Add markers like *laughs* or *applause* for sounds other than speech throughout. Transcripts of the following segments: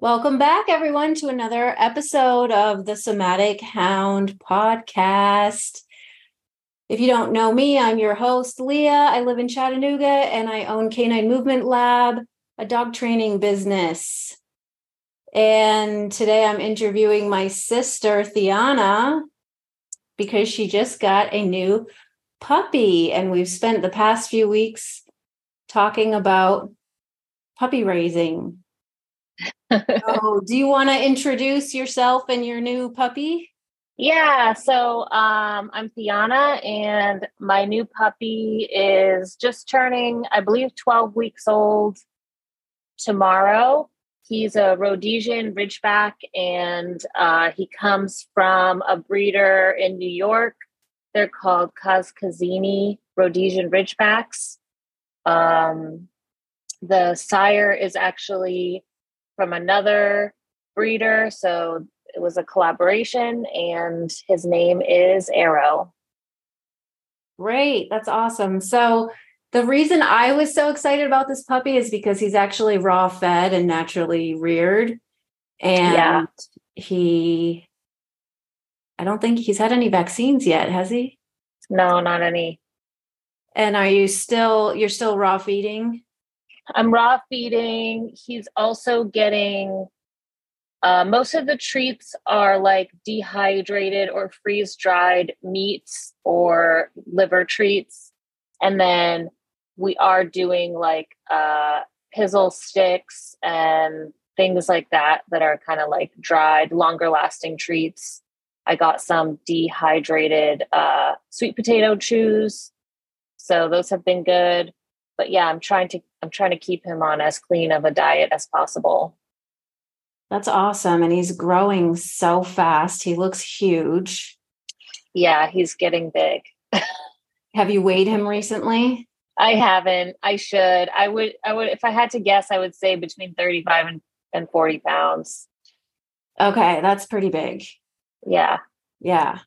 Welcome back, everyone, to another episode of the Somatic Hound podcast. If you don't know me, I'm your host, Leah. I live in Chattanooga and I own Canine Movement Lab, a dog training business. And today I'm interviewing my sister, Theana, because she just got a new puppy. And we've spent the past few weeks talking about puppy raising. *laughs* oh, do you want to introduce yourself and your new puppy? Yeah, so um, I'm Theana, and my new puppy is just turning, I believe, 12 weeks old tomorrow. He's a Rhodesian Ridgeback, and uh, he comes from a breeder in New York. They're called Kaskazini Rhodesian Ridgebacks. Um, the sire is actually from another breeder, so it was a collaboration, and his name is Arrow. Great. That's awesome. So, the reason I was so excited about this puppy is because he's actually raw fed and naturally reared. And yeah. he, I don't think he's had any vaccines yet, has he? No, not any. And are you still, you're still raw feeding? I'm raw feeding. He's also getting uh, most of the treats are like dehydrated or freeze dried meats or liver treats. And then we are doing like uh, pizzle sticks and things like that that are kind of like dried, longer lasting treats. I got some dehydrated uh, sweet potato chews. So those have been good. But yeah, I'm trying to I'm trying to keep him on as clean of a diet as possible. That's awesome. And he's growing so fast. He looks huge. Yeah, he's getting big. Have you weighed him recently? I haven't. I should. I would I would if I had to guess, I would say between 35 and, and 40 pounds. Okay, that's pretty big. Yeah. Yeah.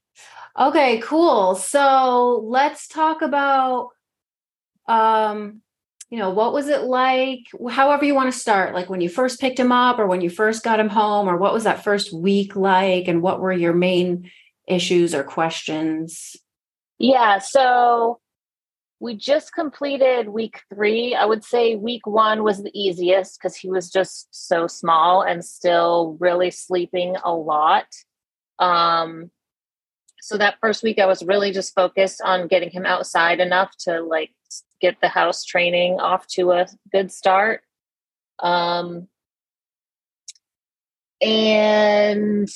Okay, cool. So let's talk about um you know, what was it like? However, you want to start, like when you first picked him up or when you first got him home, or what was that first week like? And what were your main issues or questions? Yeah. So we just completed week three. I would say week one was the easiest because he was just so small and still really sleeping a lot. Um, so that first week, I was really just focused on getting him outside enough to like get the house training off to a good start. Um, and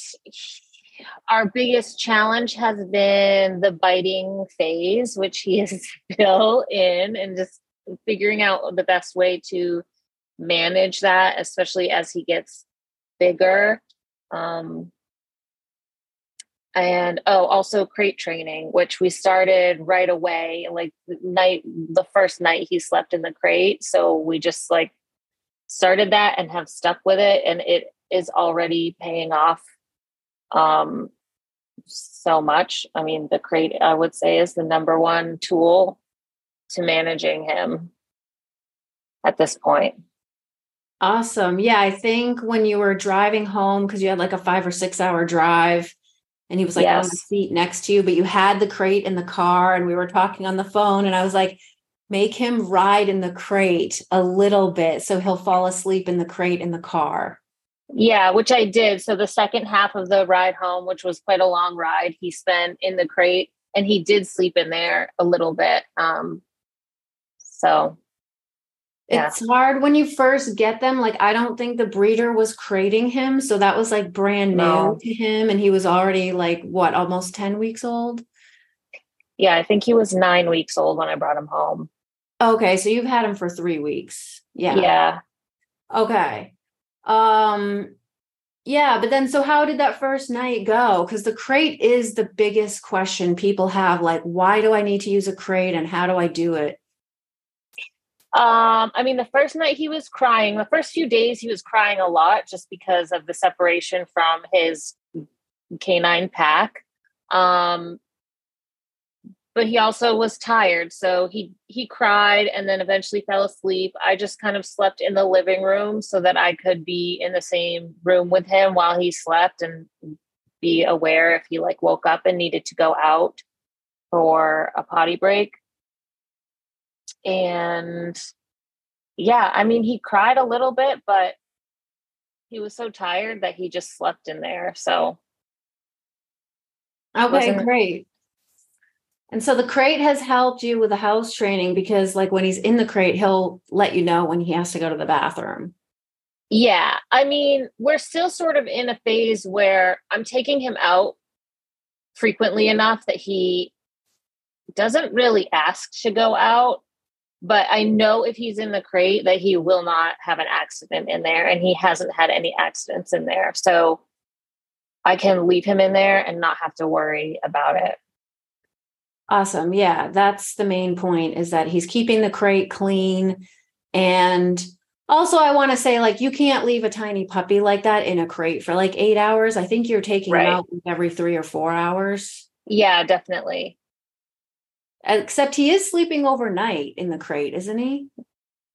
our biggest challenge has been the biting phase, which he is *laughs* still in, and just figuring out the best way to manage that, especially as he gets bigger. Um, and oh also crate training which we started right away like night the first night he slept in the crate. So we just like started that and have stuck with it and it is already paying off um so much. I mean the crate i would say is the number one tool to managing him at this point. Awesome. Yeah i think when you were driving home because you had like a five or six hour drive and he was like yes. on the seat next to you, but you had the crate in the car and we were talking on the phone. And I was like, make him ride in the crate a little bit so he'll fall asleep in the crate in the car. Yeah, which I did. So the second half of the ride home, which was quite a long ride, he spent in the crate and he did sleep in there a little bit. Um, so it's yeah. hard when you first get them. Like, I don't think the breeder was crating him. So that was like brand no. new to him. And he was already like, what, almost 10 weeks old? Yeah, I think he was nine weeks old when I brought him home. Okay. So you've had him for three weeks. Yeah. Yeah. Okay. Um, yeah, but then so how did that first night go? Because the crate is the biggest question people have. Like, why do I need to use a crate and how do I do it? Um, I mean, the first night he was crying. The first few days he was crying a lot just because of the separation from his canine pack. Um, but he also was tired so he he cried and then eventually fell asleep i just kind of slept in the living room so that i could be in the same room with him while he slept and be aware if he like woke up and needed to go out for a potty break and yeah i mean he cried a little bit but he was so tired that he just slept in there so okay great and so the crate has helped you with the house training because, like, when he's in the crate, he'll let you know when he has to go to the bathroom. Yeah. I mean, we're still sort of in a phase where I'm taking him out frequently enough that he doesn't really ask to go out. But I know if he's in the crate that he will not have an accident in there, and he hasn't had any accidents in there. So I can leave him in there and not have to worry about it. Awesome. Yeah, that's the main point is that he's keeping the crate clean. And also, I want to say, like, you can't leave a tiny puppy like that in a crate for like eight hours. I think you're taking right. him out every three or four hours. Yeah, definitely. Except he is sleeping overnight in the crate, isn't he?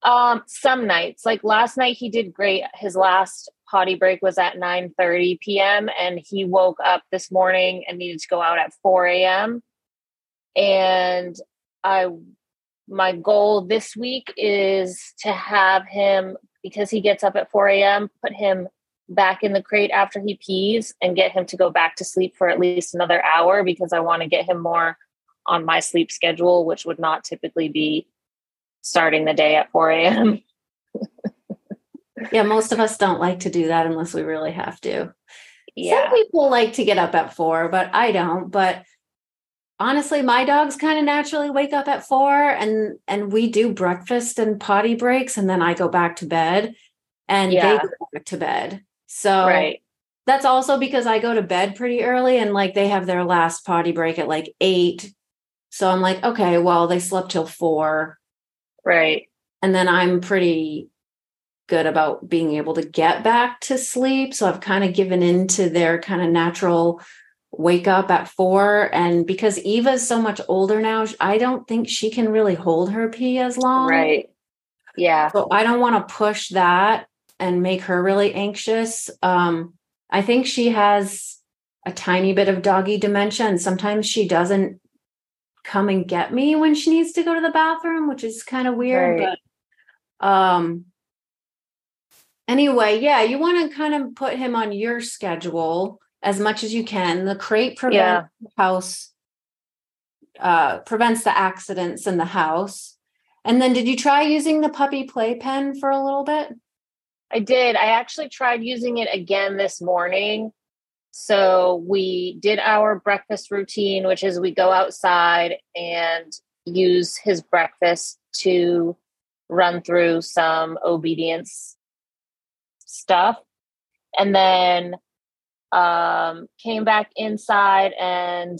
Um, some nights. Like last night he did great. His last potty break was at 9 30 p.m. and he woke up this morning and needed to go out at 4 a.m and I my goal this week is to have him because he gets up at 4 a.m. put him back in the crate after he pees and get him to go back to sleep for at least another hour because I want to get him more on my sleep schedule, which would not typically be starting the day at 4 a.m. *laughs* yeah, most of us don't like to do that unless we really have to. Yeah. Some people like to get up at four, but I don't. But honestly my dogs kind of naturally wake up at four and and we do breakfast and potty breaks and then i go back to bed and yeah. they go back to bed so right. that's also because i go to bed pretty early and like they have their last potty break at like eight so i'm like okay well they slept till four right and then i'm pretty good about being able to get back to sleep so i've kind of given into their kind of natural wake up at four. And because Eva's so much older now, I don't think she can really hold her pee as long. Right. Yeah. So I don't want to push that and make her really anxious. Um, I think she has a tiny bit of doggy dementia, and sometimes she doesn't come and get me when she needs to go to the bathroom, which is kind of weird. Right. But um anyway, yeah, you want to kind of put him on your schedule as much as you can. The crate prevents yeah. house uh, prevents the accidents in the house. And then did you try using the puppy playpen for a little bit? I did. I actually tried using it again this morning. So we did our breakfast routine, which is we go outside and use his breakfast to run through some obedience stuff. And then um, came back inside and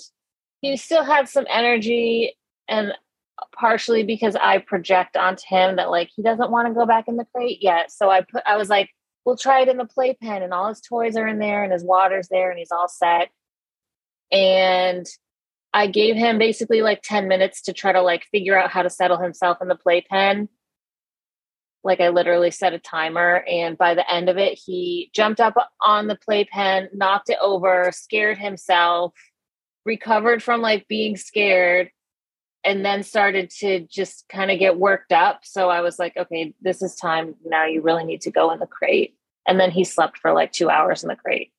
he still had some energy and partially because I project onto him that like he doesn't want to go back in the crate yet. So I put I was like, we'll try it in the playpen and all his toys are in there and his water's there and he's all set. And I gave him basically like 10 minutes to try to like figure out how to settle himself in the playpen like I literally set a timer. And by the end of it, he jumped up on the playpen, knocked it over, scared himself, recovered from like being scared, and then started to just kind of get worked up. So I was like, okay, this is time. Now you really need to go in the crate. And then he slept for like two hours in the crate.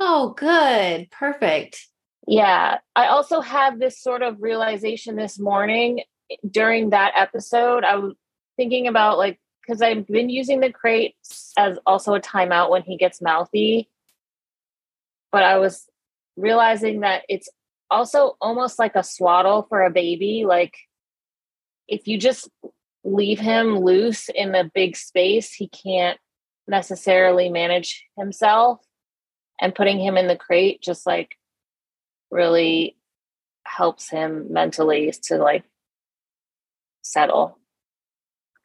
Oh, good. Perfect. Yeah. I also had this sort of realization this morning eh, during that episode. I was thinking about like because I've been using the crate as also a timeout when he gets mouthy. But I was realizing that it's also almost like a swaddle for a baby. Like if you just leave him loose in a big space, he can't necessarily manage himself. And putting him in the crate just like really helps him mentally to like settle.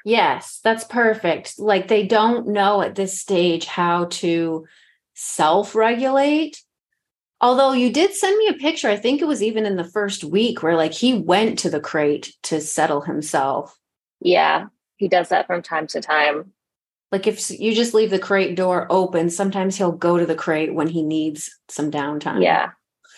Yes, that's perfect. Like they don't know at this stage how to self regulate. Although you did send me a picture, I think it was even in the first week where like he went to the crate to settle himself. Yeah, he does that from time to time. Like if you just leave the crate door open, sometimes he'll go to the crate when he needs some downtime. Yeah.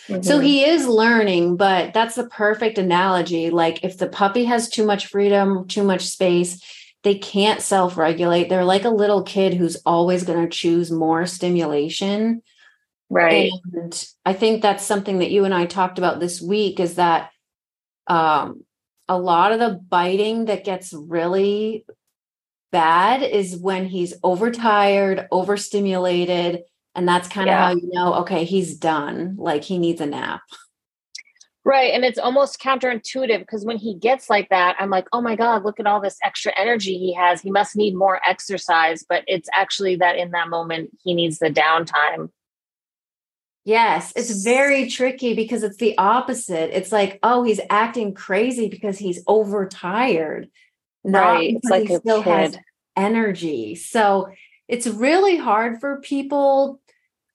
Mm-hmm. So he is learning, but that's the perfect analogy. Like if the puppy has too much freedom, too much space, they can't self regulate. They're like a little kid who's always going to choose more stimulation. Right. And I think that's something that you and I talked about this week is that um, a lot of the biting that gets really bad is when he's overtired, overstimulated. And that's kind yeah. of how you know, okay, he's done. Like he needs a nap. Right. And it's almost counterintuitive because when he gets like that, I'm like, oh my God, look at all this extra energy he has. He must need more exercise. But it's actually that in that moment, he needs the downtime. Yes, it's very tricky because it's the opposite. It's like, oh, he's acting crazy because he's overtired. Right. It's like he still kid. has energy. So it's really hard for people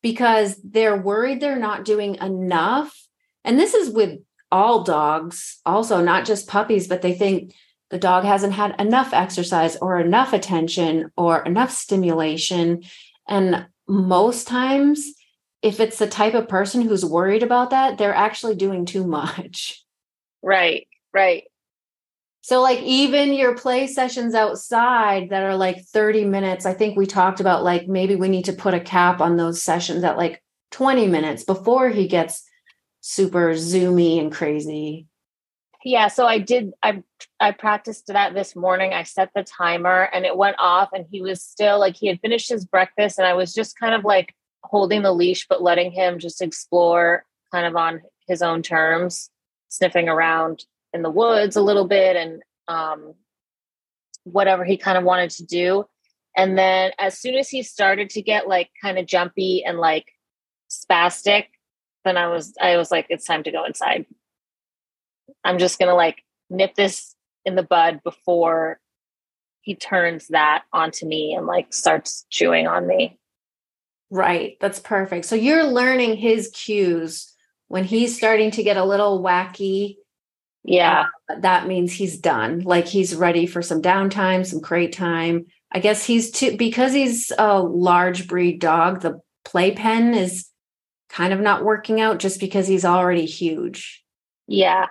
because they're worried they're not doing enough. And this is with all dogs, also, not just puppies, but they think the dog hasn't had enough exercise or enough attention or enough stimulation. And most times, if it's the type of person who's worried about that, they're actually doing too much. *laughs* Right, right. So, like, even your play sessions outside that are like 30 minutes, I think we talked about like maybe we need to put a cap on those sessions at like 20 minutes before he gets super zoomy and crazy. Yeah, so I did I I practiced that this morning. I set the timer and it went off and he was still like he had finished his breakfast and I was just kind of like holding the leash, but letting him just explore kind of on his own terms, sniffing around in the woods a little bit and um, whatever he kind of wanted to do. And then as soon as he started to get like kind of jumpy and like spastic, then I was I was like, it's time to go inside. I'm just gonna like nip this in the bud before he turns that onto me and like starts chewing on me. Right. That's perfect. So you're learning his cues when he's starting to get a little wacky. Yeah. Uh, that means he's done. Like he's ready for some downtime, some crate time. I guess he's too, because he's a large breed dog, the playpen is kind of not working out just because he's already huge. Yeah.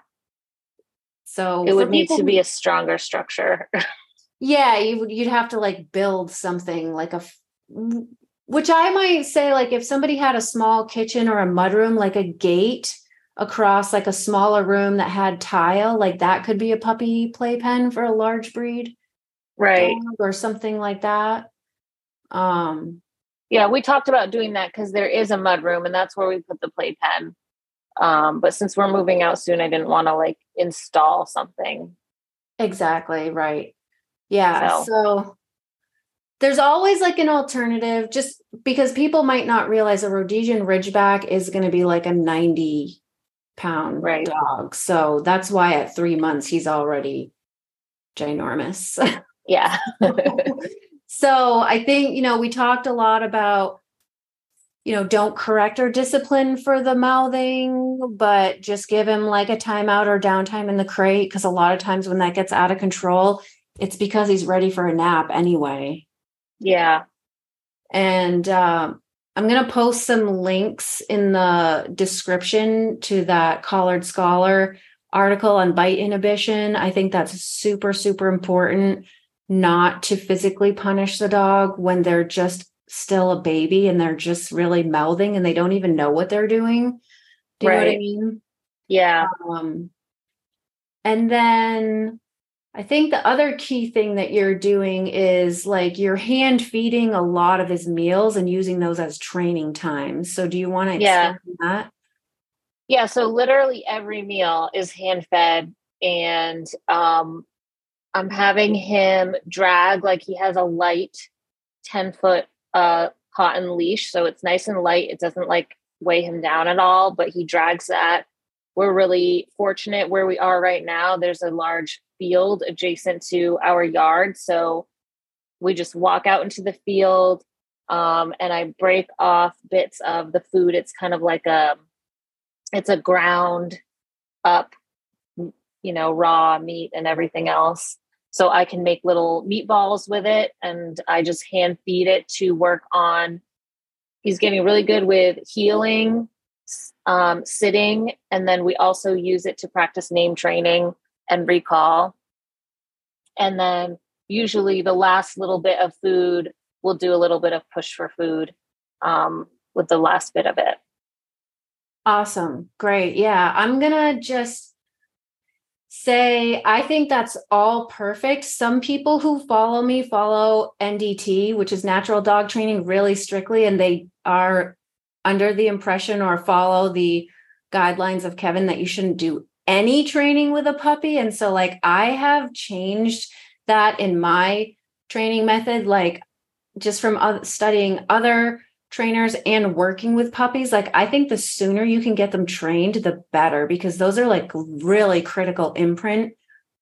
So it would need to be a stronger structure. *laughs* yeah, you would you'd have to like build something like a which I might say, like, if somebody had a small kitchen or a mudroom, like a gate across like a smaller room that had tile, like that could be a puppy playpen for a large breed. Right. Or something like that. Um, yeah, we talked about doing that because there is a mudroom and that's where we put the playpen. Um, but since we're moving out soon, I didn't want to like install something. Exactly. Right. Yeah. So, so there's always like an alternative just because people might not realize a Rhodesian Ridgeback is going to be like a 90 pound right. dog. So that's why at three months he's already ginormous. Yeah. *laughs* so I think, you know, we talked a lot about, you know, don't correct or discipline for the mouthing, but just give him like a timeout or downtime in the crate. Cause a lot of times when that gets out of control, it's because he's ready for a nap anyway. Yeah. And um, I'm going to post some links in the description to that Collared Scholar article on bite inhibition. I think that's super, super important not to physically punish the dog when they're just still a baby and they're just really mouthing and they don't even know what they're doing. Do you right. know what I mean? Yeah. Um, and then I think the other key thing that you're doing is like you're hand feeding a lot of his meals and using those as training times. So do you want to yeah. that? Yeah, so literally every meal is hand fed and um I'm having him drag like he has a light 10 foot uh cotton leash so it's nice and light. It doesn't like weigh him down at all, but he drags that. We're really fortunate where we are right now. There's a large field adjacent to our yard. So we just walk out into the field um, and I break off bits of the food. It's kind of like a it's a ground up, you know, raw meat and everything else. So I can make little meatballs with it and I just hand feed it to work on. He's getting really good with heeling, um, sitting, and then we also use it to practice name training and recall. And then usually the last little bit of food, we'll do a little bit of push for food um, with the last bit of it. Awesome. Great. Yeah. I'm going to just say I think that's all perfect. Some people who follow me follow NDT, which is natural dog training, really strictly, and they are under the impression or follow the guidelines of Kevin that you shouldn't do any training with a puppy. And so, like, I have changed that in my training method, like, just from studying other trainers and working with puppies, like I think the sooner you can get them trained, the better because those are like really critical imprint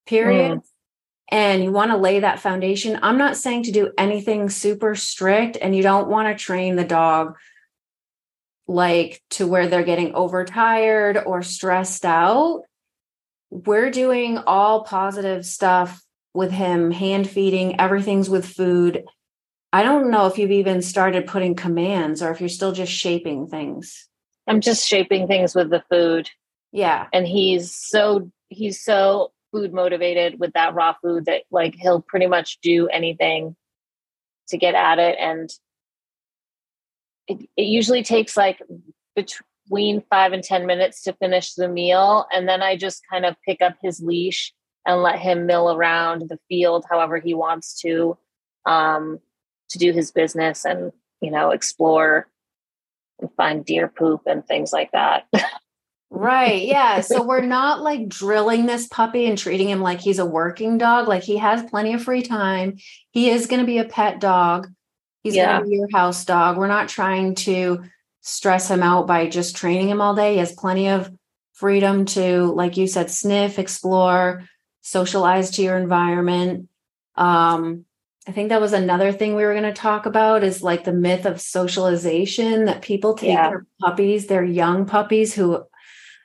periods. Mm. And you want to lay that foundation. I'm not saying to do anything super strict, and you don't want to train the dog like to where they're getting overtired or stressed out. We're doing all positive stuff with him, hand feeding, everything's with food I don't know if you've even started putting commands or if you're still just shaping things. I'm just shaping things with the food. Yeah. And he's so he's so food motivated with that raw food that like he'll pretty much do anything to get at it and it, it usually takes like between 5 and 10 minutes to finish the meal and then I just kind of pick up his leash and let him mill around the field however he wants to um to do his business and you know explore and find deer poop and things like that *laughs* right yeah so we're not like drilling this puppy and treating him like he's a working dog like he has plenty of free time he is going to be a pet dog he's yeah. going to be your house dog we're not trying to stress him out by just training him all day he has plenty of freedom to like you said sniff explore socialize to your environment um I think that was another thing we were going to talk about is like the myth of socialization that people take yeah. their puppies, their young puppies who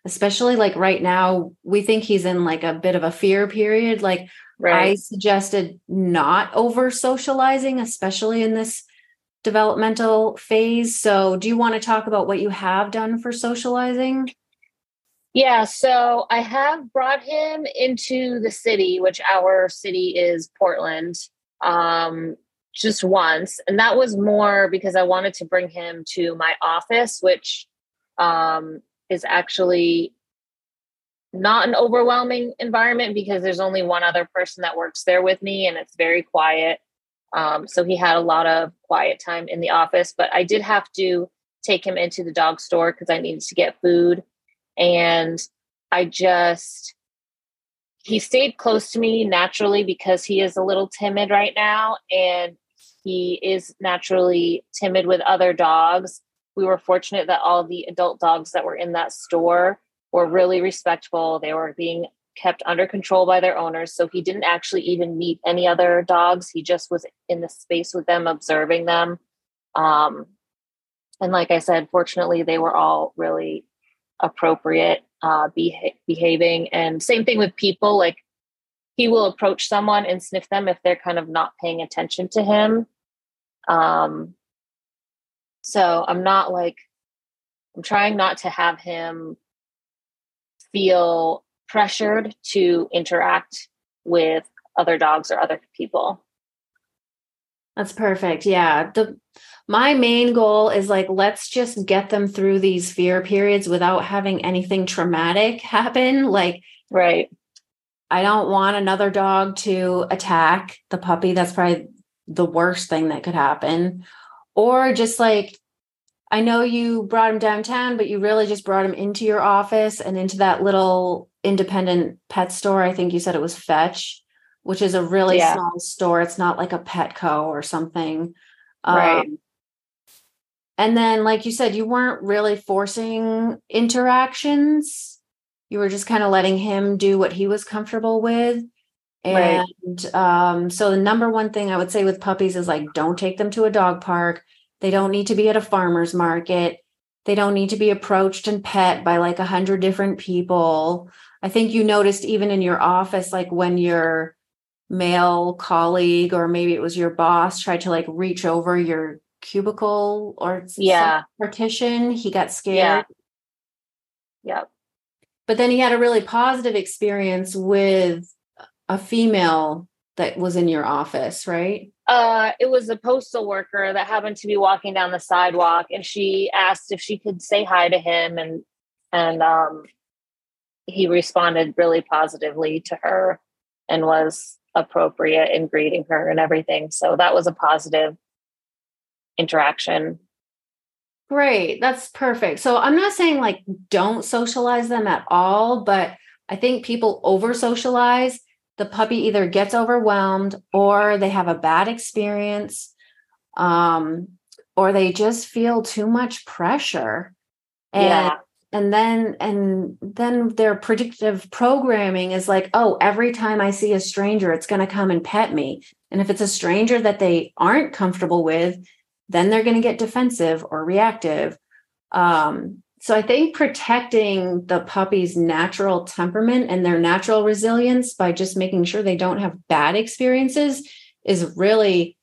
especially like right now we think he's in like a bit of a fear period like right. I suggested not over socializing especially in this developmental phase. So, do you want to talk about what you have done for socializing? Yeah, so I have brought him into the city, which our city is Portland um, just once. And that was more because I wanted to bring him to my office, which um, is actually not an overwhelming environment because there's only one other person that works there with me and it's very quiet. Um, so he had a lot of quiet time in the office, but I did have to take him into the dog store because I needed to get food. And I just he stayed close to me naturally because he is a little timid right now and he is naturally timid with other dogs. We were fortunate that all the adult dogs that were in that store were really respectful. They were being kept under control by their owners. So he didn't actually even meet any other dogs. He just was in the space with them, observing them. Um, and like I said, fortunately, they were all really appropriate uh, beha- behaving. And same thing with people. Like he will approach someone and sniff them if they're kind of not paying attention to him. Um, so I'm not like I'm trying not to have him feel pressured to interact with other dogs or other people. That's perfect. Yeah. The my main goal is like let's just get them through these fear periods without having anything traumatic *laughs* happen like right i don't want another dog to attack the puppy that's probably the worst thing that could happen or just like i know you brought him downtown but you really just brought him into your office and into that little independent pet store i think you said it was fetch which is a really yeah. small store it's not like a petco or something right um, and then, like you said, you weren't really forcing interactions. You were just kind of letting him do what he was comfortable with. And right. um, so, the number one thing I would say with puppies is like, don't take them to a dog park. They don't need to be at a farmer's market. They don't need to be approached and pet by like a hundred different people. I think you noticed even in your office, like when your male colleague or maybe it was your boss tried to like reach over your cubicle or yeah partition, he got scared. Yeah. Yep. But then he had a really positive experience with a female that was in your office, right? Uh, it was a postal worker that happened to be walking down the sidewalk, and she asked if she could say hi to him, and and um, he responded really positively to her, and was appropriate in greeting her and everything. So that was a positive interaction. Great, that's perfect. So I'm not saying like don't socialize them at all, but I think people over socialize the puppy either gets overwhelmed or they have a bad experience um, or they just feel too much pressure. And yeah. and then and then their predictive programming is like oh every time i see a stranger it's going to come and pet me. And if it's a stranger that they aren't comfortable with then they're going to get defensive or reactive. Um, so I think protecting the puppy's natural temperament and their natural resilience by just making sure they don't have bad experiences is really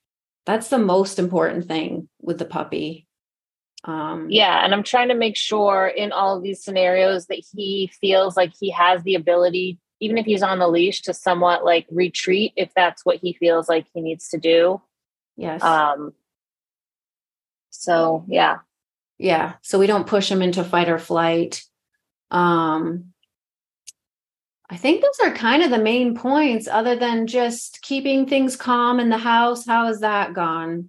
that's the most important thing with the puppy. Um, yeah, and I'm trying to make sure in all of these scenarios that he feels like he has the ability, even if he's on the leash, to somewhat like retreat if that's what he feels like he needs to do. Yes. Um. So yeah, yeah so we don't push them into fight or flight. Um i think those are kind of the main points other than just keeping things calm in the house. How has that gone?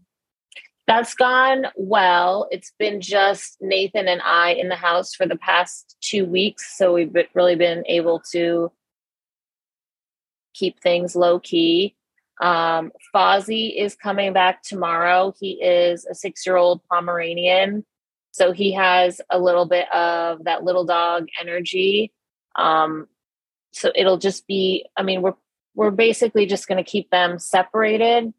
That's gone well. It's been just nathan and i in the house for the past two weeks so we've really been able to keep things low key um, Fozzie is coming back tomorrow. He is a six year old Pomeranian so he has a little bit of that little dog energy. Um, so it'll just be, I mean, we're we're basically just going to keep them separated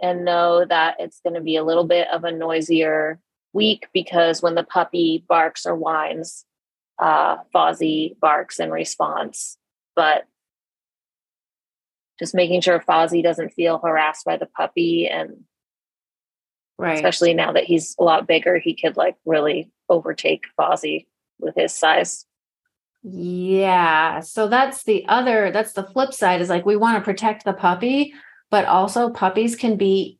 and know that it's going to be a little bit of a noisier week because when the puppy barks or whines, uh, Fozzie barks in response. But just making sure Fozzie doesn't feel harassed by the puppy and Right. Especially now that he's a lot bigger, he could like really overtake Fozzie with his size. Yeah. So that's the other, that's the flip side is like we want to protect the puppy, but also puppies can be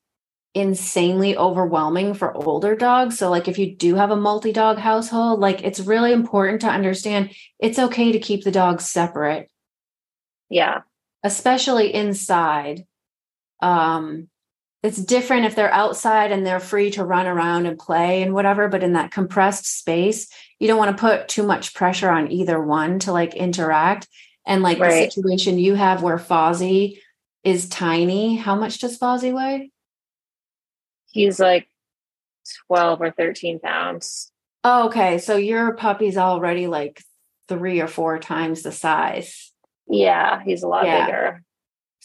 insanely overwhelming for older dogs. So, like, if you do have a multi dog household, like, it's really important to understand it's okay to keep the dogs separate. Yeah. Especially inside. Um, it's different if they're outside and they're free to run around and play and whatever but in that compressed space you don't want to put too much pressure on either one to like interact. And like right. the situation you have where Fozzie is tiny how much does Fozzie weigh? He's like 12 or 13 pounds. Oh, okay so your puppy's already like three or four times the size. Yeah he's a lot yeah. bigger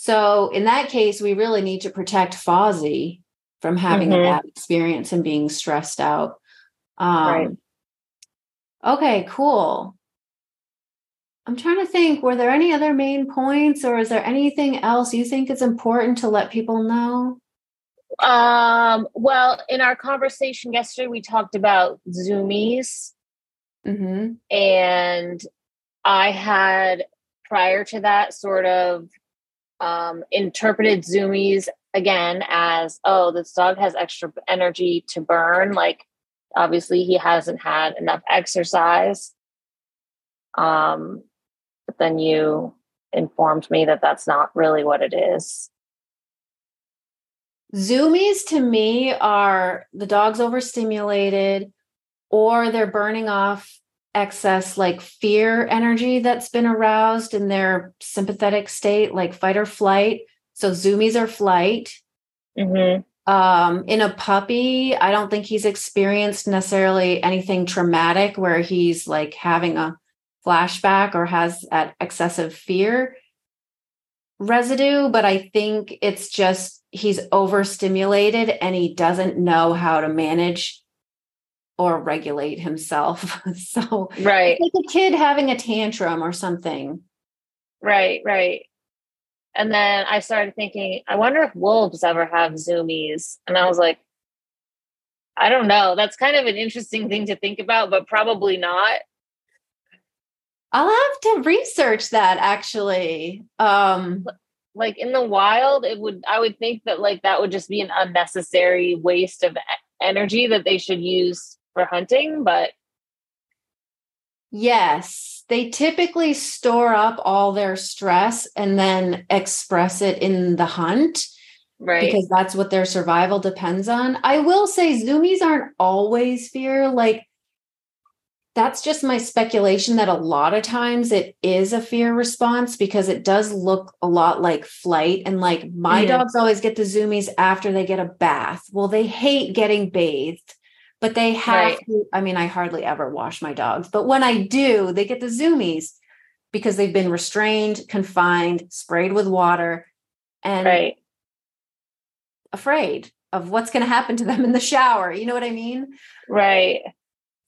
so in that case, we really need to protect Fozzie from having mm-hmm. a bad experience and being stressed out. Um, right. Okay, cool. I'm trying to think, were there any other main points or is there anything else you think is important to let people know? Um, well, in our conversation yesterday, we talked about Zoomies. Mm-hmm. And I had prior to that sort of um, interpreted zoomies again as oh this dog has extra energy to burn. Like obviously he hasn't had enough exercise. Um but then you informed me that that's not really what it is. Zoomies to me are the dog's overstimulated or they're burning off excess like fear energy that's been aroused in their sympathetic state, like fight or flight. So zoomies are flight. Mm-hmm. Um, in a puppy, I don't think he's experienced necessarily anything traumatic where he's like having a flashback or has that excessive fear residue, but I think it's just he's overstimulated and he doesn't know how to manage or regulate himself. *laughs* so right. like a kid having a tantrum or something. Right, right. And then I started thinking, I wonder if wolves ever have zoomies. And I was like, I don't know. That's kind of an interesting thing to think about, but probably not. I'll have to research that actually. Um like in the wild, it would I would think that like that would just be an unnecessary waste of energy that they should use for hunting, but yes, they typically store up all their stress and then express it in the hunt. Right. Because that's what their survival depends on. I will say zoomies aren't always fear. Like that's just my speculation that a lot of times it is a fear response because it does look a lot like flight. And like my mm-hmm. dogs always get the zoomies after they get a bath. Well, they hate getting bathed, but they have right. to. I mean, I hardly ever wash my dogs, but when I do, they get the zoomies because they've been restrained, confined, sprayed with water, and right. afraid of what's going to happen to them in the shower. You know what I mean? Right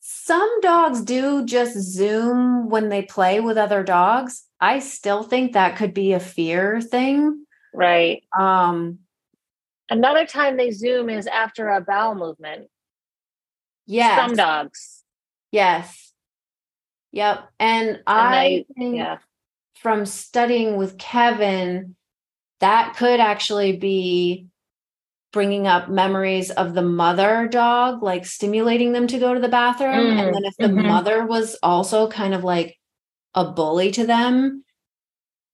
some dogs do just zoom when they play with other dogs. I still think that could be a fear thing. Right. Um another time they zoom is after a bowel movement. Yes. Some dogs. Yes. Yep. And, and I think yeah. from studying with Kevin, that could actually be bringing up memories of the mother dog, like stimulating them to go to the bathroom. Mm, and then if the mm-hmm. mother was also kind of like a bully to them,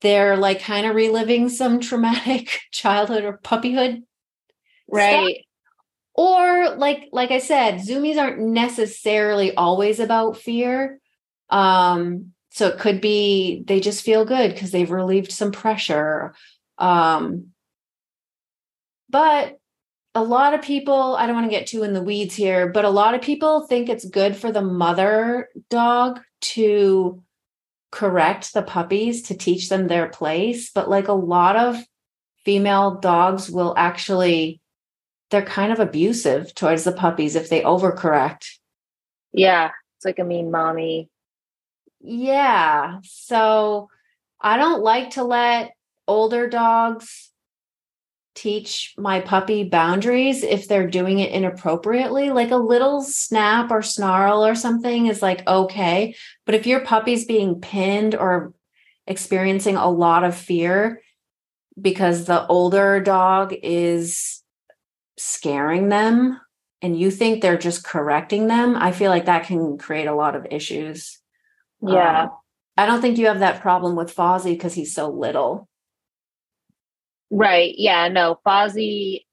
they're like kind of reliving some *laughs* traumatic childhood or puppyhood. Right. Stuff. Or like like I said, zoomies aren't necessarily always about fear. Um, so it could be they just feel good because they've relieved some pressure. Um, but a lot of people, I don't want to get too in the weeds here, but a lot of people think it's good for the mother dog to correct the puppies to teach them their place. But like a lot of female dogs will actually, they're kind of abusive towards the puppies if they overcorrect. Yeah. It's like a mean mommy. Yeah. So I don't like to let older dogs teach my puppy boundaries if they're doing it inappropriately. Like a little snap or snarl or something is like okay. But if your puppy's being pinned or experiencing a lot of fear because the older dog is scaring them and you think they're just correcting them, I feel like that can create a lot of issues. Yeah. Um, I don't think you have that problem with Fozzie because he's so little. Right. Yeah. No, Fozzie.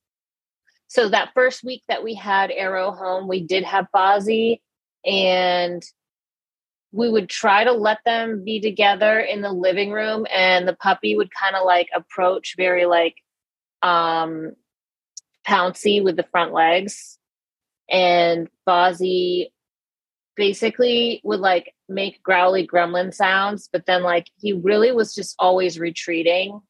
So that first week that we had Arrow home, we did have Fozzie, and we would try to let them be together in the living room, and the puppy would kind of like approach very like um pouncy with the front legs, and Fozzie basically would like make growly gremlin sounds, but then like he really was just always retreating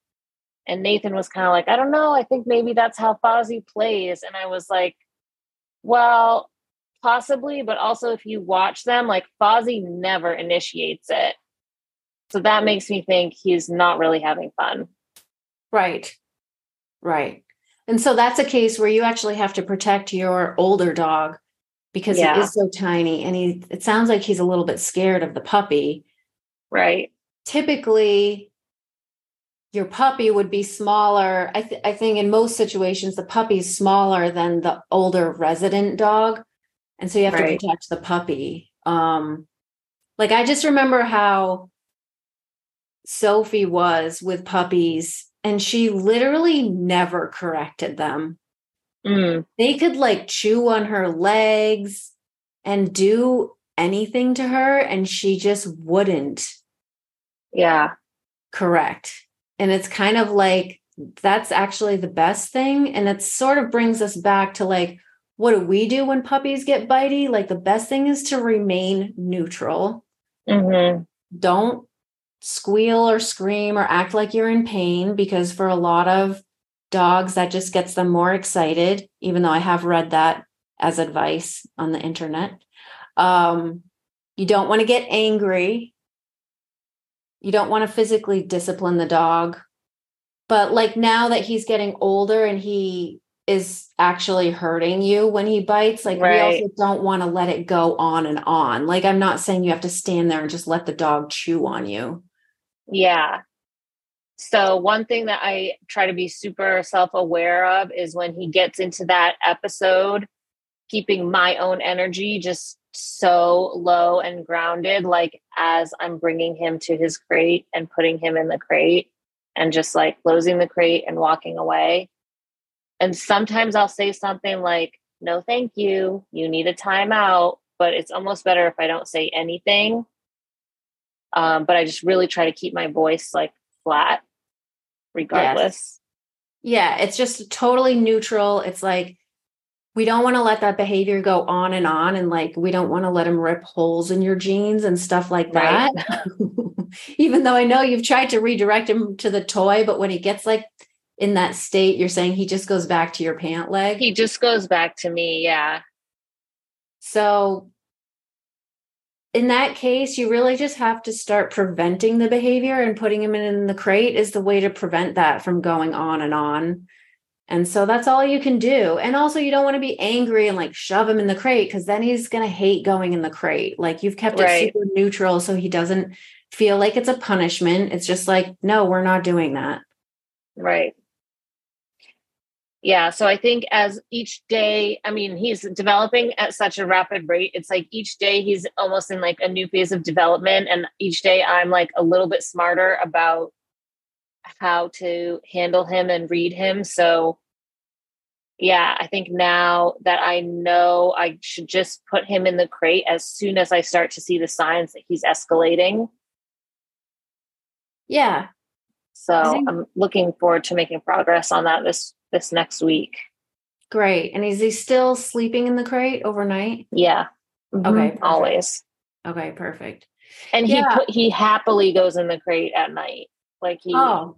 and Nathan was kind of like, I don't know. I think maybe that's how Fozzie plays. And I was like, well, possibly, but also if you watch them, like Fozzie never initiates it. So that makes me think he's not really having fun. Right. Right. And so that's a case where you actually have to protect your older dog because yeah. he is so tiny and he it sounds like he's a little bit scared of the puppy. Right. Typically your puppy would be smaller. I, th- I think in most situations, the puppy's smaller than the older resident dog. And so you have right. to protect the puppy. Um, like I just remember how Sophie was with puppies and she literally never corrected them. Mm. They could like chew on her legs and do anything to her, and she just wouldn't. Yeah. Correct. And it's kind of like that's actually the best thing. And it sort of brings us back to like, what do we do when puppies get bitey? Like the best thing is to remain neutral. Mm-hmm. Don't squeal or scream or act like you're in pain because for a lot of dogs, that just gets them more excited. Even though I have read that as advice on the internet. Um, you don't want to get angry. You don't want to physically discipline the dog. But like now that he's getting older and he is actually hurting you when he bites, like right. we also don't want to let it go on and on. Like I'm not saying you have to stand there and just let the dog chew on you. Yeah. So, one thing that I try to be super self aware of is when he gets into that episode, keeping my own energy just so low and grounded, like as I'm bringing him to his crate and putting him in the crate and just like closing the crate and walking away. And sometimes I'll say something like, no, thank you. You need a timeout. But it's almost better if I don't say anything. Um, but I just really try to keep my voice like flat regardless. Yes. Yeah, it's just totally neutral. It's like we don't want to let that behavior go on and on and like we don't want to let him rip holes in your jeans and stuff like that. Right. *laughs* Even though I know you've tried to redirect him to the toy, but when he gets like in that state, you're saying he just goes back to your pant leg. He just goes back to me, yeah. So in that case, you really just have to start preventing the behavior and putting him in the crate is the way to prevent that from going on and on. And so that's all you can do. And also, you don't want to be angry and like shove him in the crate because then he's going to hate going in the crate. Like you've kept right. it super neutral so he doesn't feel like it's a punishment. It's just like, no, we're not doing that. Right yeah so i think as each day i mean he's developing at such a rapid rate it's like each day he's almost in like a new phase of development and each day i'm like a little bit smarter about how to handle him and read him so yeah i think now that i know i should just put him in the crate as soon as i start to see the signs that he's escalating. Yeah. So i'm looking forward to making progress on that this this next week. Great. And is he still sleeping in the crate overnight? Yeah. Mm-hmm. Okay. Perfect. Always. Okay, perfect. And yeah. he put, he happily goes in the crate at night. Like he Oh.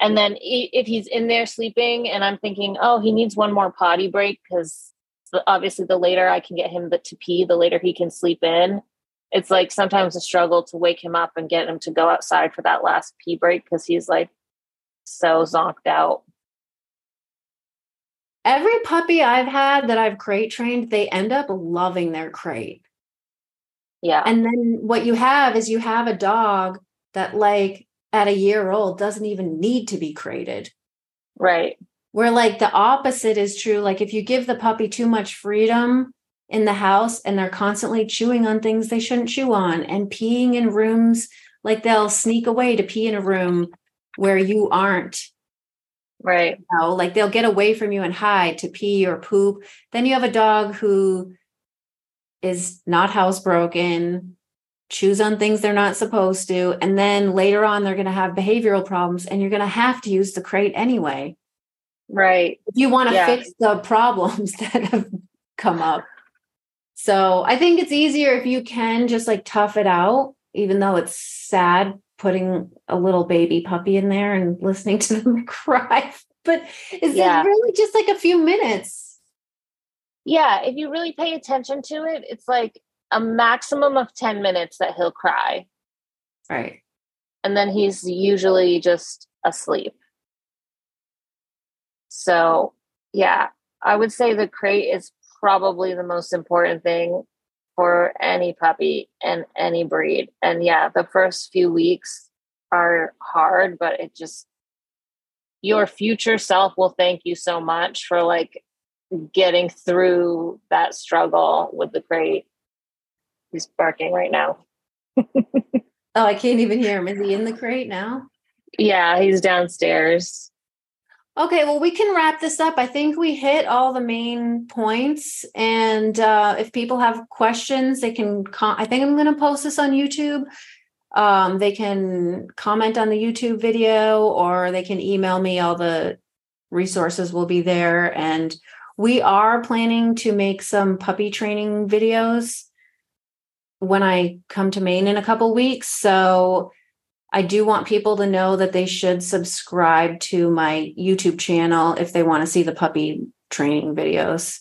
And then if he's in there sleeping and I'm thinking, "Oh, he needs one more potty break cuz obviously the later I can get him to pee, the later he can sleep in." It's like sometimes a struggle to wake him up and get him to go outside for that last pee break cuz he's like so zonked out every puppy I've had that I've crate trained, they end up loving their crate. Yeah. And then what you have is you have a dog that, like, at a year old doesn't even need to be crated. Right. Where, like, the opposite is true. Like, if you give the puppy too much freedom in the house and they're constantly chewing on things they shouldn't chew on and peeing in rooms, like, they'll sneak away to pee in a room where you aren't Right. You know, like they'll get away from you and hide to pee or poop. Then you have a dog who is not housebroken, chews on things they're not supposed to. And then later on, they're going to have behavioral problems and you're going to have to use the crate anyway. Right. If you want to yeah. fix the problems *laughs* that have come up. So I think it's easier if you can just like tough it out, even though it's sad putting a little baby puppy in there and listening to them *laughs* cry. But is yeah. it really just like a few minutes? Yeah, if you really pay attention to it, it's like a maximum of 10 minutes that he'll cry. Right. And then he's usually just asleep. So, yeah, I would say the crate is probably the most important thing for any puppy and any breed. And yeah, the first few weeks are hard, but it just, your future self will thank you so much for like getting through that struggle with the crate. He's barking right now. *laughs* oh, I can't even hear him. Is he in the crate now? Yeah, he's downstairs. Okay, well, we can wrap this up. I think we hit all the main points. And uh, if people have questions, they can. I think I'm going to post this on YouTube. Um, they can comment on the YouTube video or they can email me. All the resources will be there. And we are planning to make some puppy training videos when I come to Maine in a couple weeks. So I do want people to know that they should subscribe to my YouTube channel if they want to see the puppy training videos.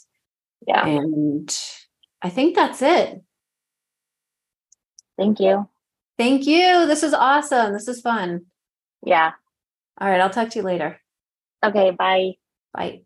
Yeah. And I think that's it. Thank you. Thank you. This is awesome. This is fun. Yeah. All right. I'll talk to you later. Okay. Bye. Bye.